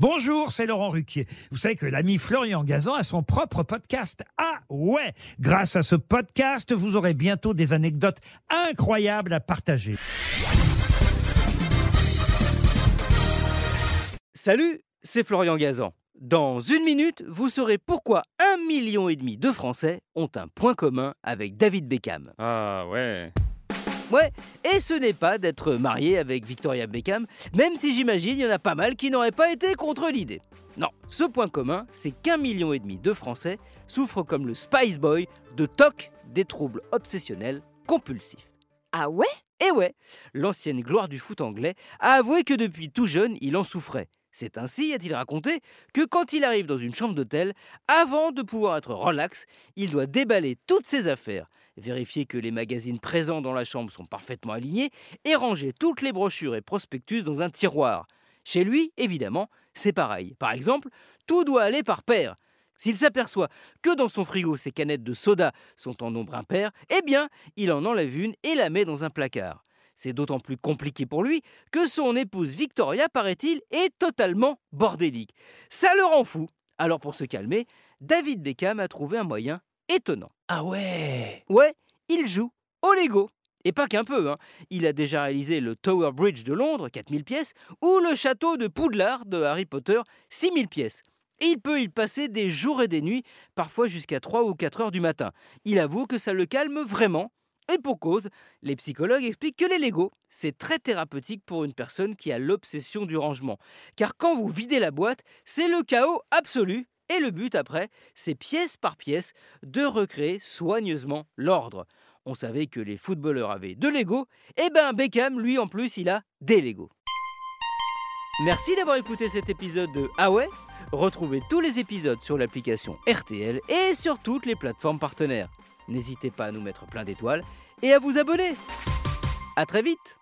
Bonjour, c'est Laurent Ruquier. Vous savez que l'ami Florian Gazan a son propre podcast. Ah ouais Grâce à ce podcast, vous aurez bientôt des anecdotes incroyables à partager. Salut, c'est Florian Gazan. Dans une minute, vous saurez pourquoi un million et demi de Français ont un point commun avec David Beckham. Ah ouais. Ouais, et ce n'est pas d'être marié avec Victoria Beckham, même si j'imagine il y en a pas mal qui n'auraient pas été contre l'idée. Non, ce point commun, c'est qu'un million et demi de Français souffrent comme le Spice Boy de TOC, des troubles obsessionnels compulsifs. Ah ouais? Et ouais, l'ancienne gloire du foot anglais a avoué que depuis tout jeune, il en souffrait. C'est ainsi, a-t-il raconté, que quand il arrive dans une chambre d'hôtel, avant de pouvoir être relax, il doit déballer toutes ses affaires, vérifier que les magazines présents dans la chambre sont parfaitement alignés et ranger toutes les brochures et prospectus dans un tiroir. Chez lui, évidemment, c'est pareil. Par exemple, tout doit aller par paire. S'il s'aperçoit que dans son frigo ses canettes de soda sont en nombre impair, eh bien, il en enlève une et la met dans un placard. C'est d'autant plus compliqué pour lui que son épouse Victoria, paraît-il, est totalement bordélique. Ça le rend fou. Alors pour se calmer, David Beckham a trouvé un moyen étonnant. Ah ouais Ouais, il joue au Lego. Et pas qu'un peu, hein. il a déjà réalisé le Tower Bridge de Londres, 4000 pièces, ou le château de Poudlard de Harry Potter, 6000 pièces. Et il peut y passer des jours et des nuits, parfois jusqu'à 3 ou 4 heures du matin. Il avoue que ça le calme vraiment. Et pour cause, les psychologues expliquent que les Lego, c'est très thérapeutique pour une personne qui a l'obsession du rangement. Car quand vous videz la boîte, c'est le chaos absolu. Et le but après, c'est pièce par pièce de recréer soigneusement l'ordre. On savait que les footballeurs avaient de Lego, et ben Beckham, lui en plus, il a des Lego. Merci d'avoir écouté cet épisode de Ah Retrouvez tous les épisodes sur l'application RTL et sur toutes les plateformes partenaires. N'hésitez pas à nous mettre plein d'étoiles et à vous abonner. A très vite